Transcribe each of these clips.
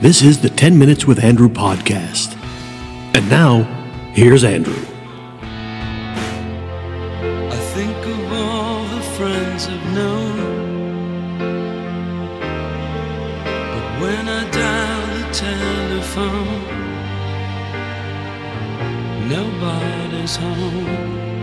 This is the 10 Minutes with Andrew podcast. And now, here's Andrew. I think of all the friends I've known. But when I dial the telephone, nobody's home.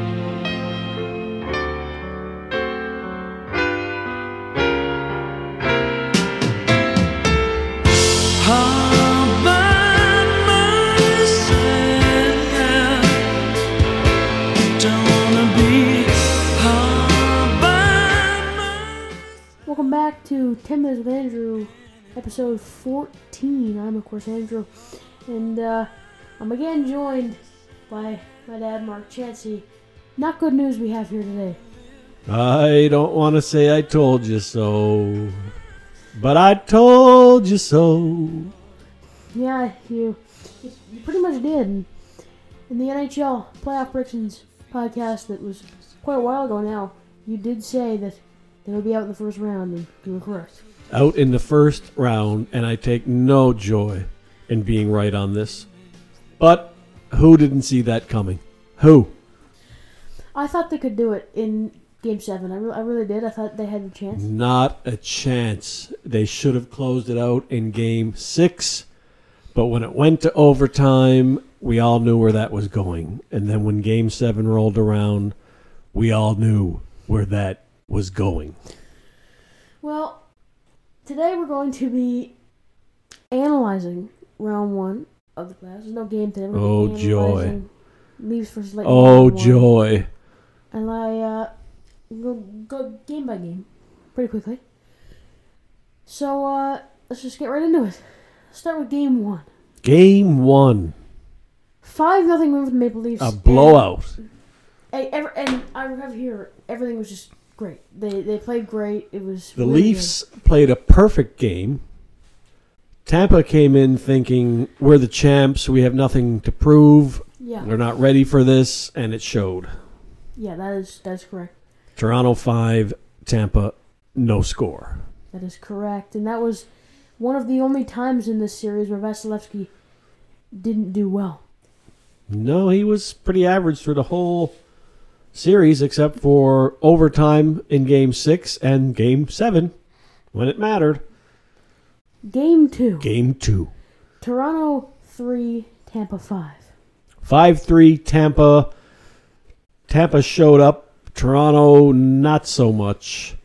To 10 Minutes with Andrew, episode 14. I'm, of course, Andrew, and uh, I'm again joined by my dad, Mark Chansey. Not good news we have here today. I don't want to say I told you so, but I told you so. Yeah, you, you pretty much did. In the NHL Playoff Predictions podcast that was quite a while ago now, you did say that would be out in the first round, and you were correct. Out in the first round, and I take no joy in being right on this. But who didn't see that coming? Who? I thought they could do it in Game 7. I, re- I really did. I thought they had a chance. Not a chance. They should have closed it out in game six, but when it went to overtime, we all knew where that was going. And then when game seven rolled around, we all knew where that was going. Well, today we're going to be analyzing round one of the playoffs. There's no game today. We're Oh, joy. Leaves versus Lightning. Oh, joy. And I uh, go go game by game, pretty quickly. So uh, let's just get right into it. Start with game one. Game one, Five nothing win for the Maple Leafs. a blowout. And, and, and I have here everything was just great. They they played great. It was The really Leafs played a perfect game. Tampa came in thinking, we're the champs, we have nothing to prove, good. Yeah, we're not ready for this, and it showed. yeah, that is that's correct. Toronto 5, Tampa no score. That is correct, and that was one of the only times in this series where Vasilevsky didn't do well. No, he was pretty average through the whole series except for overtime in game 6 and game 7 when it mattered. Game two, Game 2. Toronto three, Tampa five. 5-3 Tampa. Tampa showed up. Toronto not so much.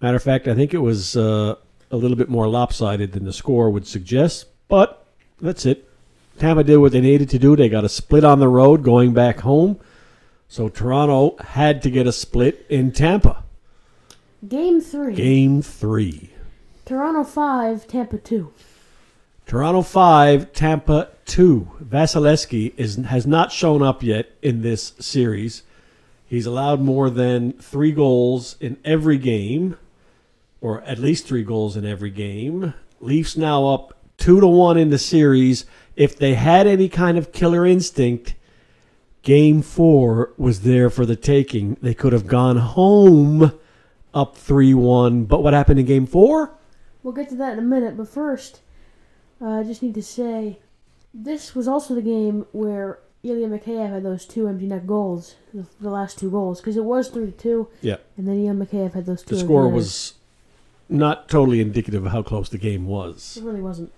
Matter of fact, I think it was uh, a little bit more lopsided than the score would suggest, but that's it. Tampa did what they needed to do. They got a split on the road going back home. So Toronto had to get a split in Tampa. Game three, Game 3. Toronto five, Tampa two. Toronto 5, Tampa 2. Vasilevsky is, has not shown up yet in this series. He's allowed more than three goals in every game, or at least three goals in every game. Leafs now up 2 to 1 in the series. If they had any kind of killer instinct, game 4 was there for the taking. They could have gone home up 3 1. But what happened in game 4? We'll get to that in a minute, but first, uh, I just need to say this was also the game where Ilya Mikheyev had those two empty net goals, the, the last two goals, because it was three to two, Yeah. and then Ilya Mikheyev had those two. The score was not totally indicative of how close the game was. It really wasn't.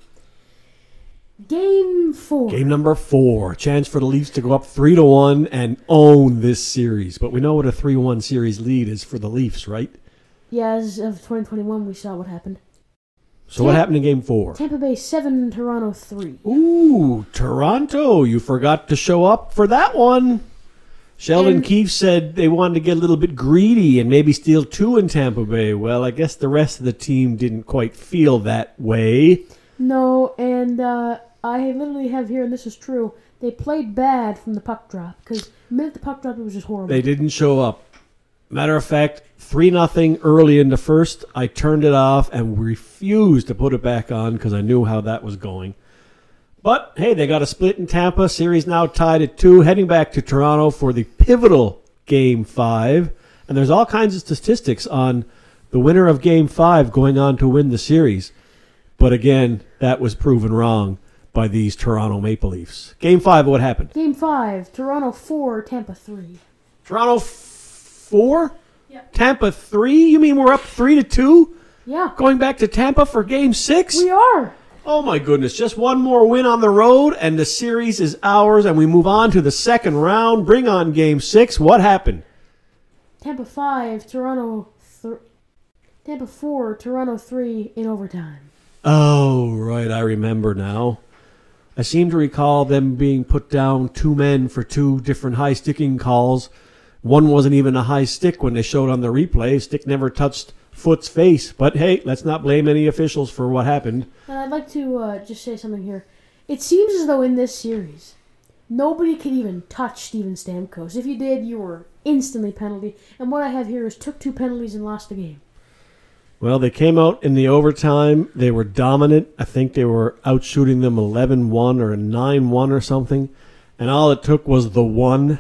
Game four. Game number four, chance for the Leafs to go up three to one and own this series. But we know what a three-one series lead is for the Leafs, right? Yeah, as of 2021, we saw what happened. So what happened in Game four? Tampa Bay seven, Toronto three. Ooh, Toronto! You forgot to show up for that one. Sheldon And- Keefe said they wanted to get a little bit greedy and maybe steal two in Tampa Bay. Well, I guess the rest of the team didn't quite feel that way. No, and uh, I literally have here, and this is true. They played bad from the puck drop because minute the puck dropped, it was just horrible. They didn't show up. Matter of fact, three nothing early in the first. I turned it off and refused to put it back on because I knew how that was going. But hey, they got a split in Tampa. Series now tied at two, heading back to Toronto for the pivotal game five. And there's all kinds of statistics on the winner of game five going on to win the series. But again, that was proven wrong by these Toronto Maple Leafs. Game five, what happened? Game five, Toronto four, Tampa three. Toronto f- four, Yep. Tampa three. You mean we're up three to two? Yeah, Going back to Tampa for game six? we are. Oh my goodness, just one more win on the road and the series is ours and we move on to the second round. Bring on game six. What happened? Tampa five, Toronto th- Tampa four, Toronto three in overtime. Oh, right, I remember now. I seem to recall them being put down two men for two different high sticking calls. One wasn't even a high stick when they showed on the replay. Stick never touched Foote's face. But hey, let's not blame any officials for what happened. And I'd like to uh, just say something here. It seems as though in this series, nobody could even touch Steven Stamkos. If you did, you were instantly penalty. And what I have here is took two penalties and lost the game. Well, they came out in the overtime. They were dominant. I think they were out shooting them 11 1 or 9 1 or something. And all it took was the one,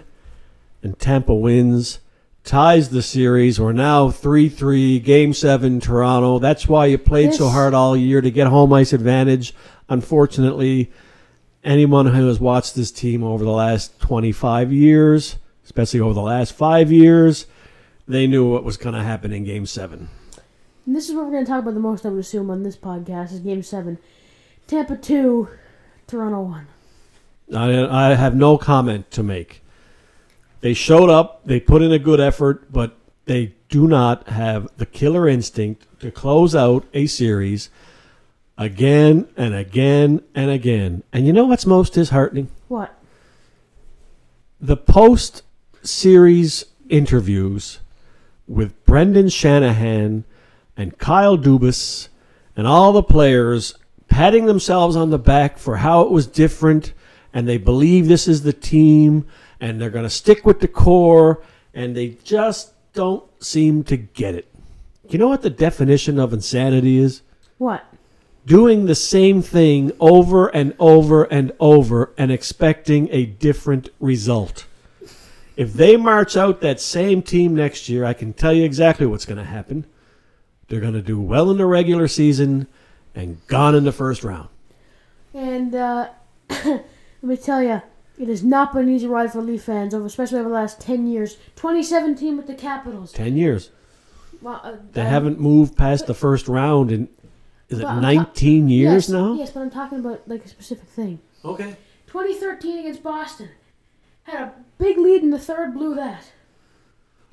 and Tampa wins, ties the series. We're now 3 3, game seven, Toronto. That's why you played so hard all year to get home ice advantage. Unfortunately, anyone who has watched this team over the last 25 years, especially over the last five years, they knew what was going to happen in game seven. And this is what we're going to talk about the most, I would assume, on this podcast is Game 7. Tampa 2, Toronto 1. I, I have no comment to make. They showed up, they put in a good effort, but they do not have the killer instinct to close out a series again and again and again. And you know what's most disheartening? What? The post series interviews with Brendan Shanahan and Kyle Dubas and all the players patting themselves on the back for how it was different and they believe this is the team and they're going to stick with the core and they just don't seem to get it. You know what the definition of insanity is? What? doing the same thing over and over and over and expecting a different result. If they march out that same team next year, I can tell you exactly what's going to happen. They're going to do well in the regular season and gone in the first round. And uh, let me tell you, it has not been an easy ride for Leaf fans, over especially over the last 10 years. 2017 with the Capitals. 10 years. Well, uh, They um, haven't moved past the first round in, is it Well, I'm 19 years yes, now? Yes, but I'm talking about like a specific thing. Okay. 2013 against Boston. Had a big lead in the third, blew that.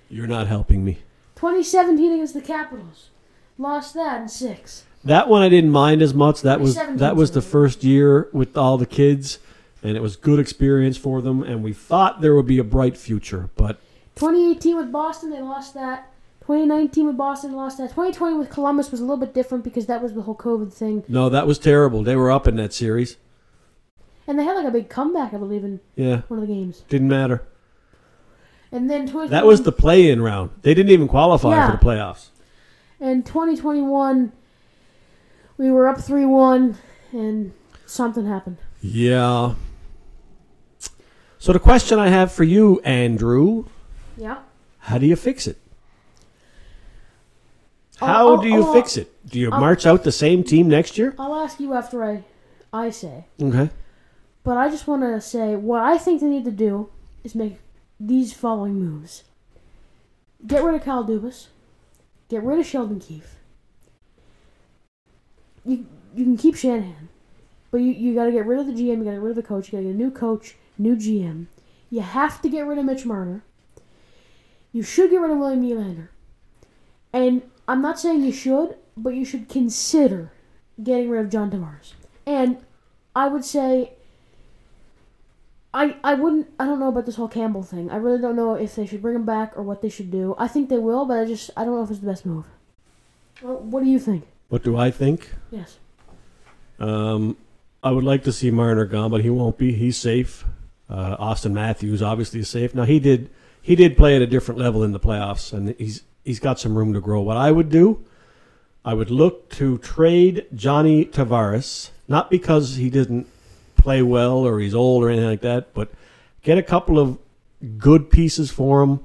You're not helping me. 2017 against the Capitals. Lost that in six. That one I didn't mind as much. That was that was the first year with all the kids, and it was good experience for them. And we thought there would be a bright future, but 2018 with Boston, they lost that. 2019 with Boston, they lost that. 2020 with Columbus was a little bit different because that was the whole COVID thing. no, that was terrible. They were up in that series. And they had like a big comeback, I believe, in Yeah, one of the games. didn't matter. And then 20, That was the play-in round. They didn't even qualify Yeah. for the playoffs. And 2021, we were up 3 1, and something happened. Yeah. So the question I have for you, Andrew, Yeah. how do you fix it? How oh, do you oh, fix it? Do you oh. march out the same team next year? I'll ask you after I, I say. Okay. But I just want to say what I think they need to do is make these following moves. Get rid of Kyle Dubas. Get rid of Sheldon Keefe. You you can keep Shanahan, but you, you got to get rid of the GM. You got to get rid of the coach. You got to get a new coach, new GM. You have to get rid of Mitch Marner. You should get rid of William Nylander. And I'm not saying you should, but you should consider getting rid of John Tavares. And I would say I I wouldn't I don't know about this whole Campbell thing. I really don't know if they should bring him back or what they should do. I think they will, but I just I don't know if it's the best move. Well, what do you think? What do I think? Yes. Um, I would like to see Marner gone, but he won't be. He's safe. Uh, Auston Matthews obviously is safe. Now he did he did play at a different level in the playoffs, and he's he's got some room to grow. What I would do, I would look to trade Johnny Tavares, not because he didn't play well or he's old or anything like that, but get a couple of good pieces for him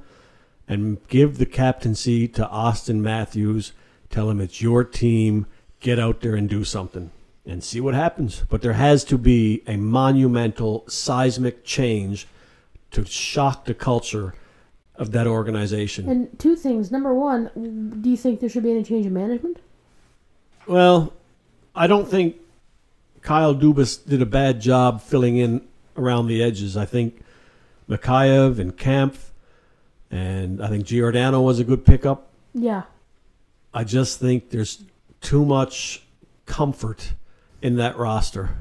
and give the captaincy to Auston Matthews. Tell him it's your team. Get out there and do something. and see what happens. But there has to be a monumental seismic change to shock the culture of that organization. And two things. Number one, do you think there should be any change in management? Well, I don't think Kyle Dubas did a bad job filling in around the edges. I think Mikheyev and Kempf, and I think Giordano was a good pickup. Yeah. I just think there's too much comfort in that roster.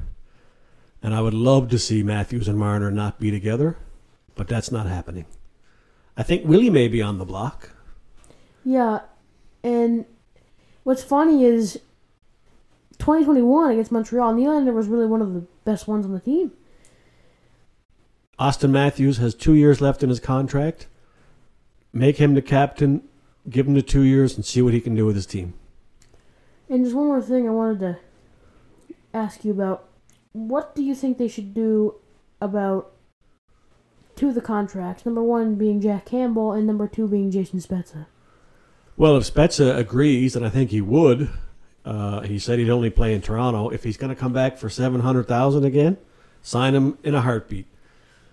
And I would love to see Matthews and Marner not be together, but that's not happening. I think Willie may be on the block. Yeah. And what's funny is 2021 against Montreal, Nylander was really one of the best ones on the team. Auston Matthews has two years left in his contract. Make him the captain, give him the two years, and see what he can do with his team. And just one more thing I wanted to ask you about. What do you think they should do about two of the contracts? Number one being Jack Campbell, and number two being Jason Spezza. Well, if Spezza agrees, and I think he would, uh, he said he'd only play in Toronto. If he's going to come back for seven hundred thousand again, sign him in a heartbeat.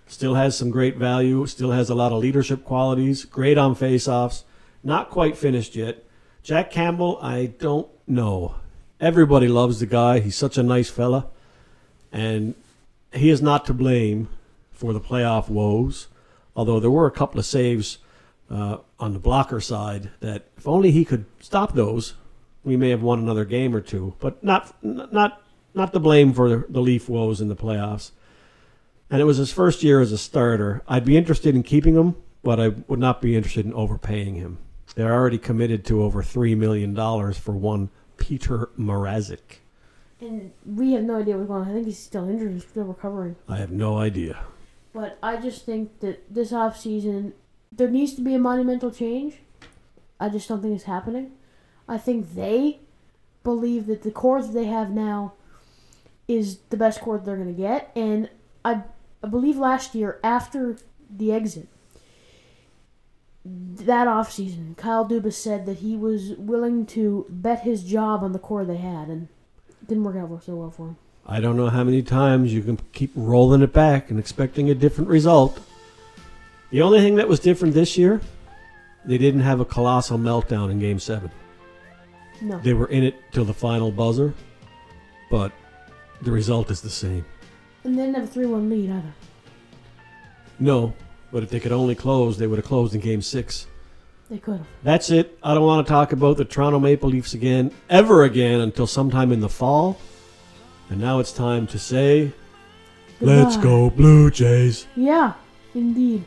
Still has some great value. Still has a lot of leadership qualities. Great on faceoffs. Not quite finished yet. Jack Campbell, I don't know. Everybody loves the guy. He's such a nice fella, and he is not to blame for the playoff woes. Although there were a couple of saves uh, on the blocker side that, if only he could stop those, we may have won another game or two. But not not not the blame for the Leaf woes in the playoffs. And it was his first year as a starter. I'd be interested in keeping him, but I would not be interested in overpaying him. They're already committed to over three million dollars for one Peter Mrazek. And we have no idea what's going on. I think he's still injured. He's still recovering. I have no idea. But I just think that this off season there needs to be a monumental change. I just don't think it's happening. I think they believe that the core that they have now is the best core they're going to get, and I, I believe last year after the exit, that off season, Kyle Dubas said that he was willing to bet his job on the core they had, and didn't work out so well for him. I don't know how many times you can keep rolling it back and expecting a different result. The only thing that was different this year, they didn't have a colossal meltdown in Game 7. No. They were in it till the final buzzer, but the result is the same. And they didn't have a 3 1 lead either. No, but if they could only close, they would have closed in Game 6. They could have. That's it. I don't want to talk about the Toronto Maple Leafs again, ever again, until sometime in the fall. And now it's time to say, Let's go, Blue Jays. Yeah, indeed.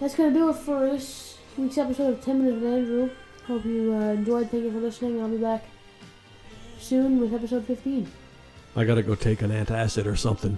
That's going to do it for this week's episode of 10 Minutes with Andrew. Hope you uh, enjoyed. Thank you for listening. I'll be back soon with episode 15. I gotta go take an antacid or something.